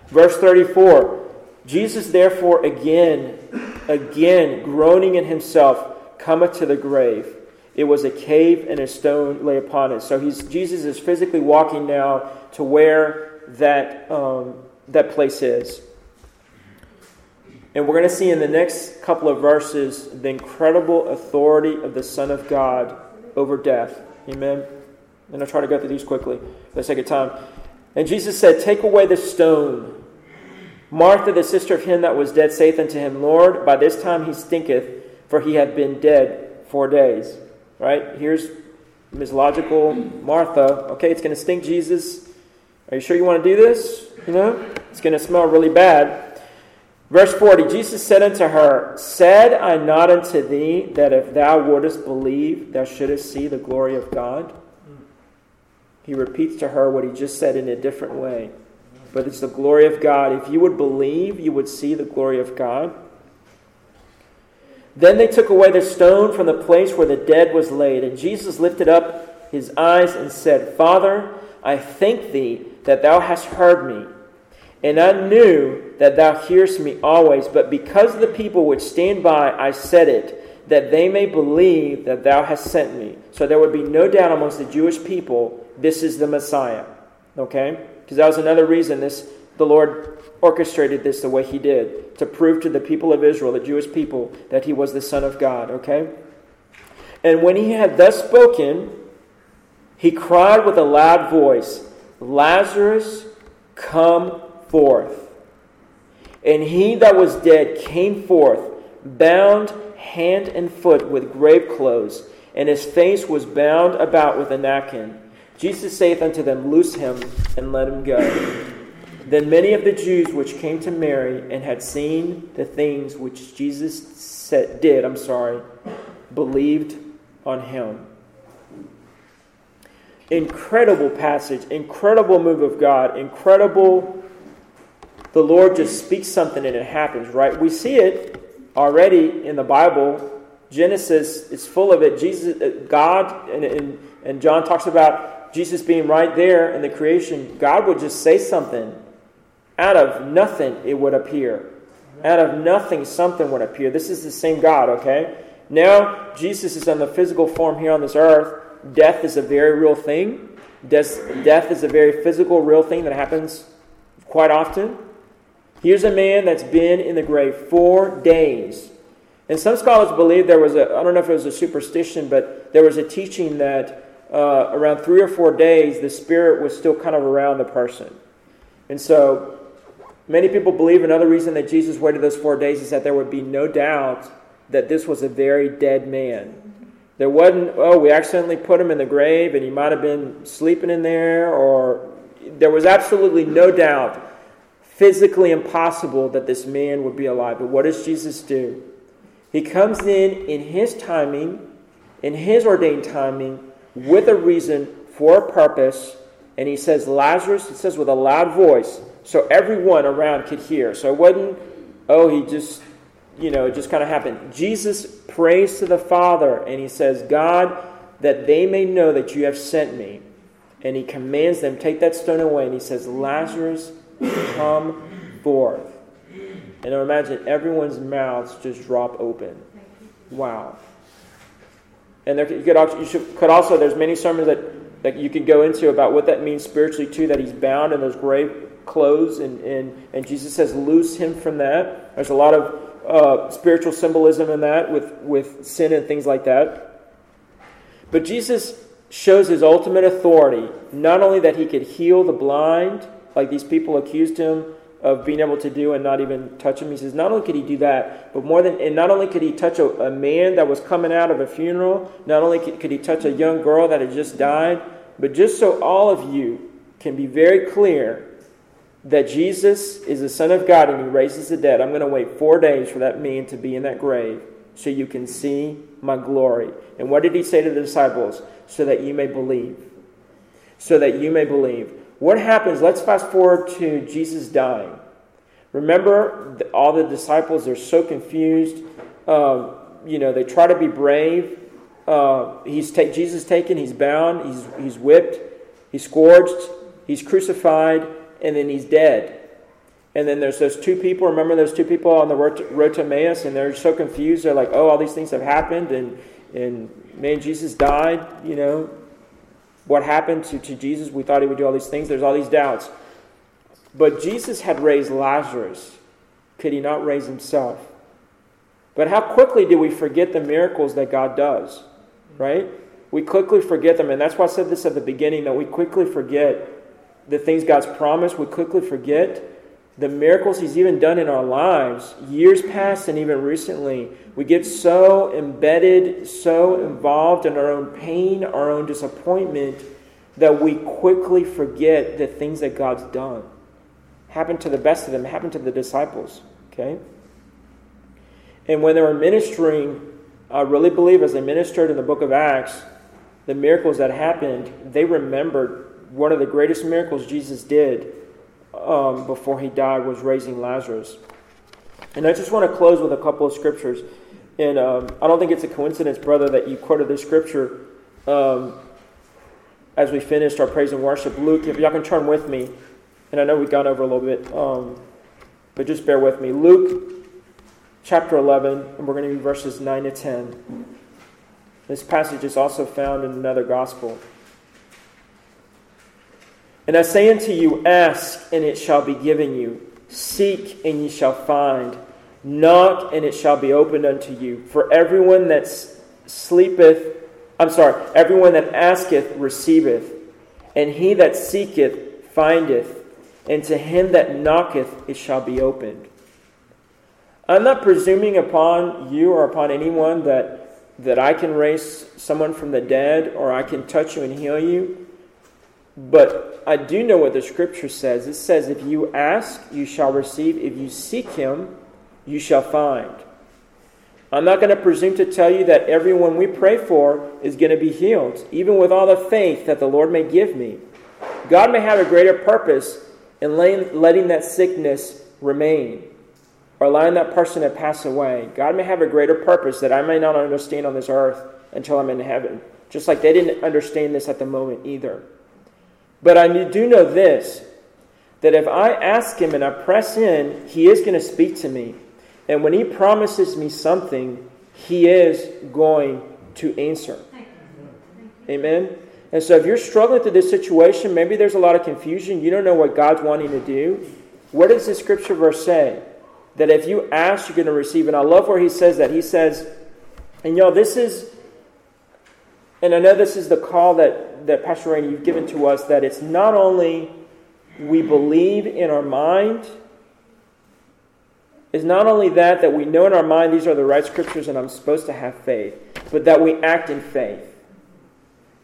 Verse 34. Jesus therefore again, again, groaning in himself, cometh to the grave. It was a cave, and a stone lay upon it. So he's, Jesus is physically walking now to where that, um, that place is. And we're going to see in the next couple of verses the incredible authority of the Son of God over death. Amen. And I'll try to go through these quickly for the sake of time. And Jesus said, Take away the stone. Martha, the sister of him that was dead, saith unto him, Lord, by this time he stinketh for he had been dead four days. Right? Here's Ms. Logical Martha. Okay, it's going to stink, Jesus. Are you sure you want to do this? You know, it's going to smell really bad. Verse 40 Jesus said unto her, Said I not unto thee that if thou wouldest believe, thou shouldest see the glory of God? He repeats to her what he just said in a different way. But it's the glory of God. If you would believe, you would see the glory of God. Then they took away the stone from the place where the dead was laid. And Jesus lifted up his eyes and said, Father, I thank thee that thou hast heard me. And I knew that thou hearest me always, but because of the people which stand by, I said it, that they may believe that thou hast sent me. So there would be no doubt amongst the Jewish people, this is the Messiah. Okay? Because that was another reason this the Lord orchestrated this the way he did to prove to the people of Israel, the Jewish people, that he was the Son of God, okay? And when he had thus spoken, he cried with a loud voice, Lazarus, come forth. And he that was dead came forth, bound hand and foot with grave clothes, and his face was bound about with a napkin. Jesus saith unto them, Loose him and let him go. Then many of the Jews which came to Mary and had seen the things which Jesus said, did, I'm sorry, believed on him. Incredible passage, incredible move of God, incredible. The Lord just speaks something and it happens, right? We see it already in the Bible. Genesis is full of it. Jesus, uh, God, and, and, and John talks about Jesus being right there in the creation. God would just say something. Out of nothing, it would appear. Out of nothing, something would appear. This is the same God, okay? Now, Jesus is in the physical form here on this earth. Death is a very real thing. Death is a very physical, real thing that happens quite often. Here's a man that's been in the grave four days. And some scholars believe there was a, I don't know if it was a superstition, but there was a teaching that uh, around three or four days, the spirit was still kind of around the person. And so many people believe another reason that Jesus waited those four days is that there would be no doubt that this was a very dead man. There wasn't, oh, we accidentally put him in the grave and he might have been sleeping in there, or there was absolutely no doubt, physically impossible, that this man would be alive. But what does Jesus do? He comes in in his timing, in his ordained timing, with a reason, for a purpose, and he says, Lazarus, he says with a loud voice, so everyone around could hear. So it wasn't, oh, he just you know, it just kind of happened. Jesus prays to the Father and he says, God, that they may know that you have sent me. And he commands them, take that stone away. And he says, Lazarus, come forth. And I imagine everyone's mouths just drop open. Wow. And there, you could you should, could also, there's many sermons that, that you could go into about what that means spiritually too, that he's bound in those grave clothes, and, and, and Jesus says, loose him from that. There's a lot of uh, spiritual symbolism in that with, with sin and things like that. But Jesus shows his ultimate authority, not only that he could heal the blind, like these people accused him of being able to do and not even touch him. He says, not only could he do that, but more than, and not only could he touch a, a man that was coming out of a funeral, not only could, could he touch a young girl that had just died, but just so all of you can be very clear that Jesus is the Son of God and he raises the dead, I'm going to wait four days for that man to be in that grave so you can see my glory. And what did he say to the disciples? So that you may believe. So that you may believe. What happens? Let's fast forward to Jesus dying. Remember, all the disciples are so confused. Um, you know, they try to be brave. Uh, he's ta- Jesus taken, he's bound, he's, he's whipped, he's scourged, he's crucified and then he's dead. And then there's those two people. Remember those two people on the road to, Emmaus, and they're so confused. They're like, "Oh, all these things have happened, and and man, Jesus died. You know, what happened to, to Jesus? We thought he would do all these things. There's all these doubts. But Jesus had raised Lazarus. Could he not raise himself? But how quickly do we forget the miracles that God does? Right? We quickly forget them, and that's why I said this at the beginning that we quickly forget the things God's promised, we quickly forget. The miracles He's even done in our lives, years past and even recently, we get so embedded, so involved in our own pain, our own disappointment, that we quickly forget the things that God's done. Happened to the best of them, happened to the disciples. Okay? And when they were ministering, I really believe as they ministered in the book of Acts, the miracles that happened, they remembered one of the greatest miracles Jesus did um, before he died was raising Lazarus. And I just want to close with a couple of scriptures. And um, I don't think it's a coincidence, brother, that you quoted this scripture um, as we finished our praise and worship. Luke, if y'all can turn with me, and I know we've gone over a little bit, um, but just bear with me. Luke chapter 11, and we're going to be verses 9 to 10. This passage is also found in another gospel. And I say unto you, Ask, and it shall be given you. Seek, and ye shall find. Knock, and it shall be opened unto you. For everyone that sleepeth, I'm sorry, everyone that asketh receiveth, and he that seeketh findeth, and to him that knocketh it shall be opened. I'm not presuming upon you or upon anyone that, that I can raise someone from the dead or I can touch you and heal you. But I do know what the scripture says. It says, If you ask, you shall receive. If you seek him, you shall find. I'm not going to presume to tell you that everyone we pray for is going to be healed, even with all the faith that the Lord may give me. God may have a greater purpose in letting, that sickness remain or allowing that person to pass away. God may have a greater purpose that I may not understand on this earth until I'm in heaven, just like they didn't understand this at the moment either. But I do know this that if I ask Him and I press in, He is going to speak to me. And when He promises me something, He is going to answer. Amen? And so if you're struggling through this situation, maybe there's a lot of confusion, you don't know what God's wanting to do. What does the scripture verse say? That if you ask, you're going to receive. And I love where he says that. He says, and y'all, this is, and I know this is the call that, that Pastor Rainey, you've given to us, that it's not only we believe in our mind, is not only that, that we know in our mind these are the right scriptures and I'm supposed to have faith, but that we act in faith.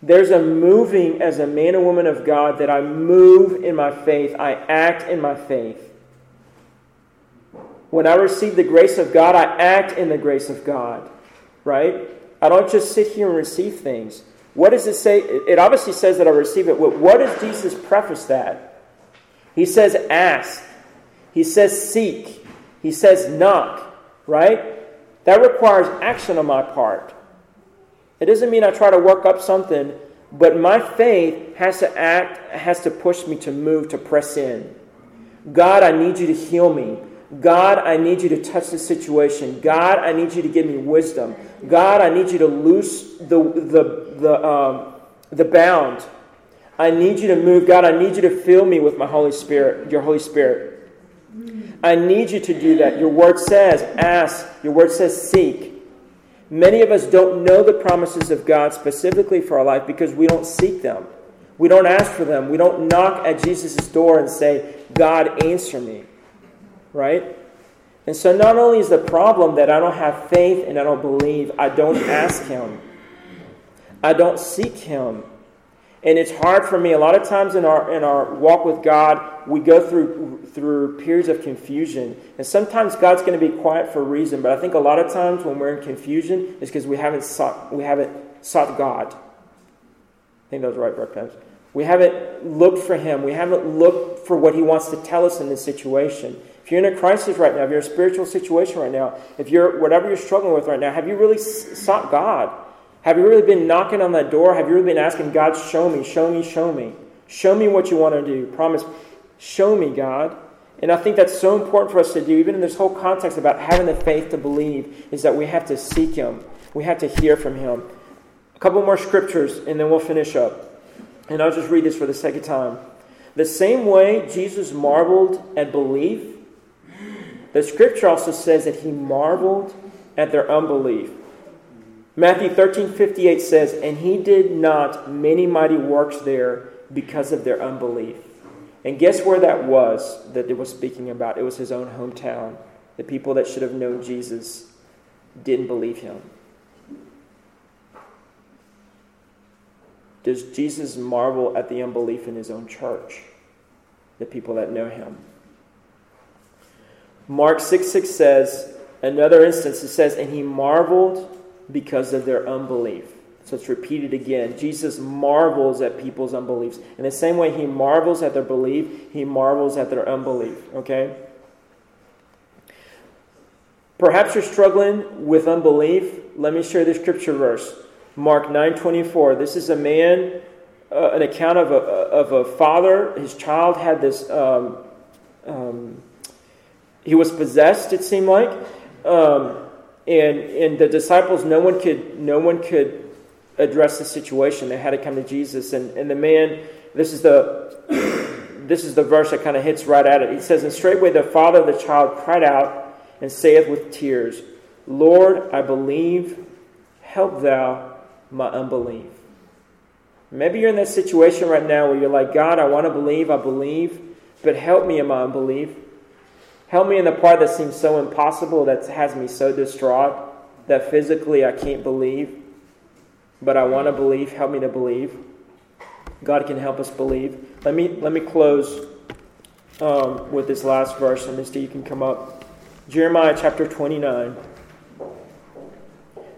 There's a moving as a man and woman of God that I move in my faith, I act in my faith. When I receive the grace of God, I act in the grace of God, right? I don't just sit here and receive things. What does it say? It obviously says that I receive it. What does Jesus preface that? He says, ask. He says, seek. He says, knock, right? That requires action on my part. It doesn't mean I try to work up something, but my faith has to act, has to push me to move, to press in. God, I need you to heal me. God, I need you to touch the situation. God, I need you to give me wisdom. God, I need you to loose the, the, the, um, the bound. I need you to move. God, I need you to fill me with my Holy Spirit, your Holy Spirit. I need you to do that. Your word says, ask. Your word says, seek. Many of us don't know the promises of God specifically for our life because we don't seek them. We don't ask for them. We don't knock at Jesus' door and say, God, answer me. Right? And so, not only is the problem that I don't have faith and I don't believe, I don't ask Him, I don't seek Him. And it's hard for me. A lot of times in our, in our walk with God, we go through, through periods of confusion. And sometimes God's going to be quiet for a reason. But I think a lot of times when we're in confusion, it's because we haven't sought, we haven't sought God. I think that was right word, We haven't looked for Him. We haven't looked for what He wants to tell us in this situation. If you're in a crisis right now, if you're in a spiritual situation right now, if you're whatever you're struggling with right now, have you really sought God? Have you really been knocking on that door? Have you really been asking God, show me, show me, show me? Show me what you want to do. Promise, show me, God. And I think that's so important for us to do, even in this whole context about having the faith to believe, is that we have to seek Him. We have to hear from Him. A couple more scriptures, and then we'll finish up. And I'll just read this for the second time. The same way Jesus marveled at belief, the scripture also says that He marveled at their unbelief. Matthew 13 58 says, And he did not many mighty works there because of their unbelief. And guess where that was that it was speaking about? It was his own hometown. The people that should have known Jesus didn't believe him. Does Jesus marvel at the unbelief in his own church? The people that know him. Mark 6 6 says, another instance, it says, And he marveled because of their unbelief. So it's repeated again. Jesus marvels at people's unbeliefs. In the same way he marvels at their belief, he marvels at their unbelief. Okay? Perhaps you're struggling with unbelief. Let me share this scripture verse. Mark 9:24. This is a man, uh, an account of a, of a father. His child had this. Um, um, he was possessed. It seemed like. Um, and and the disciples no one could no one could address the situation they had to come to jesus and, and the man this is the this is the verse that kind of hits right at it he says and straightway the father of the child cried out and saith with tears lord i believe help thou my unbelief maybe you're in that situation right now where you're like god i want to believe i believe but help me in my unbelief Help me in the part that seems so impossible, that has me so distraught, that physically I can't believe, but I want to believe. Help me to believe. God can help us believe. Let me let me close um, with this last verse, and Misty, you can come up. Jeremiah chapter 29.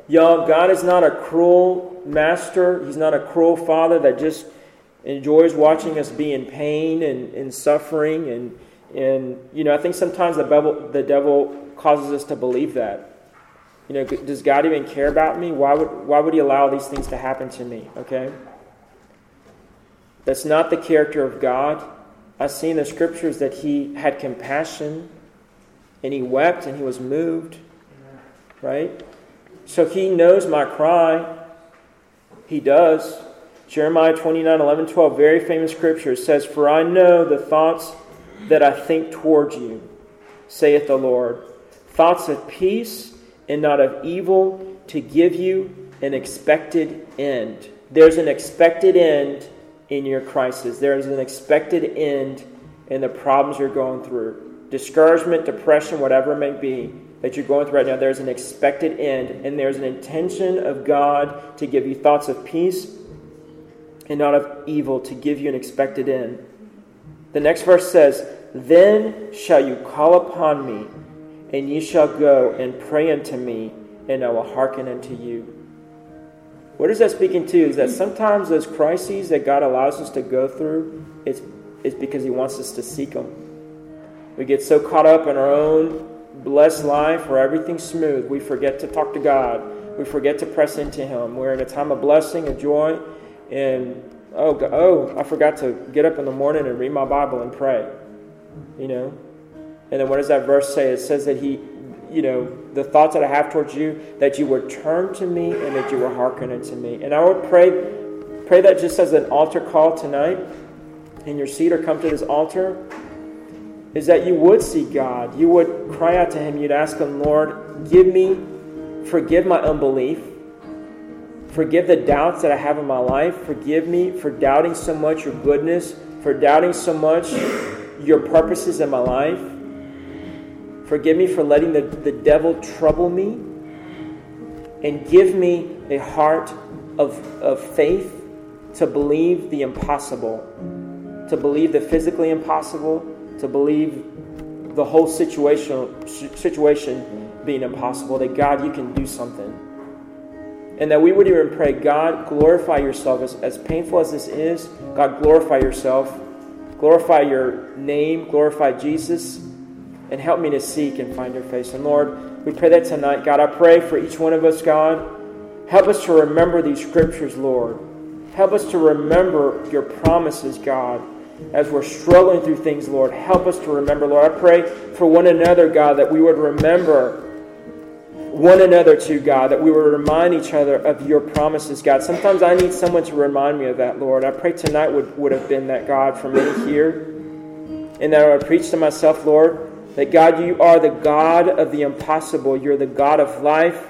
Y'all, God is not a cruel master. He's not a cruel father that just enjoys watching us be in pain and, and suffering. And, and, you know, I think sometimes the devil, the devil causes us to believe that. You know, does God even care about me? Why would, why would He allow these things to happen to me? Okay? That's not the character of God. I see in the scriptures that He had compassion and He wept and He was moved. Right? So He knows my cry. He does. Jeremiah 29 11, 12, very famous scripture says, For I know the thoughts that I think towards you, saith the Lord. Thoughts of peace and not of evil, to give you an expected end. There's an expected end in your crisis, there's an expected end in the problems you're going through. Discouragement, depression, whatever it may be that you're going through right now, there's an expected end, and there's an intention of God to give you thoughts of peace and not of evil to give you an expected end. The next verse says, Then shall you call upon me, and ye shall go and pray unto me, and I will hearken unto you. What is that speaking to? Is that sometimes those crises that God allows us to go through, it's, it's because He wants us to seek Him. We get so caught up in our own blessed life where everything's smooth, we forget to talk to God. We forget to press into Him. We're in a time of blessing and joy, and oh, oh, I forgot to get up in the morning and read my Bible and pray. You know? And then what does that verse say? It says that he, you know, the thoughts that I have towards you, that you would turn to me and that you would hearken unto me. And I would pray, pray that just as an altar call tonight in your seat or come to this altar, is that you would see God. You would cry out to Him. You'd ask Him, Lord, give me, forgive my unbelief. Forgive the doubts that I have in my life. Forgive me for doubting so much your goodness, for doubting so much your purposes in my life. Forgive me for letting the, the devil trouble me. And give me a heart of, of faith to believe the impossible, to believe the physically impossible, to believe the whole situation, situation being impossible, that God, you can do something. And that we would even pray, God, glorify yourself. As, as painful as this is, God, glorify yourself. Glorify your name, glorify Jesus, and help me to seek and find your face. And Lord, we pray that tonight, God. I pray for each one of us, God. Help us to remember these scriptures, Lord. Help us to remember your promises, God. As we're struggling through things, Lord, help us to remember, Lord. I pray for one another, God, that we would remember one another to, God, that we would remind each other of your promises, God. Sometimes I need someone to remind me of that, Lord. I pray tonight would, would have been that, God, for me here. And that I would preach to myself, Lord, that, God, you are the God of the impossible. You're the God of life.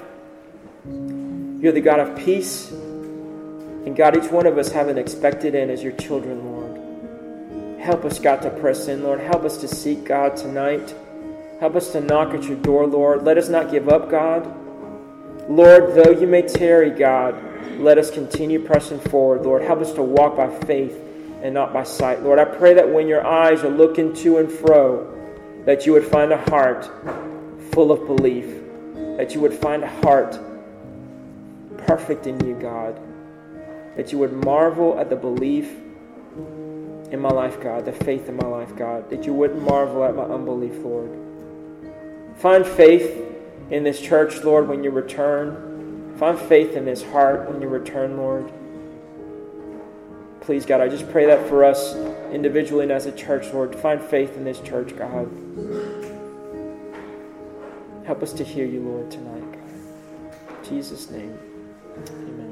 You're the God of peace. And, God, each one of us have an expected end as your children, Lord. Help us, God, to press in, Lord. Help us to seek God tonight. Help us to knock at your door, Lord. Let us not give up, God. Lord, though you may tarry, God, let us continue pressing forward, Lord. Help us to walk by faith and not by sight. Lord, I pray that when your eyes are looking to and fro, that you would find a heart full of belief, that you would find a heart perfect in you, God, that you would marvel at the belief in my life, God, the faith in my life, God, that you wouldn't marvel at my unbelief, Lord. Find faith in this church, Lord, when you return. Find faith in this heart when you return, Lord. Please, God, I just pray that for us individually and as a church, Lord. To find faith in this church, God. Help us to hear you, Lord, tonight. In Jesus' name, amen.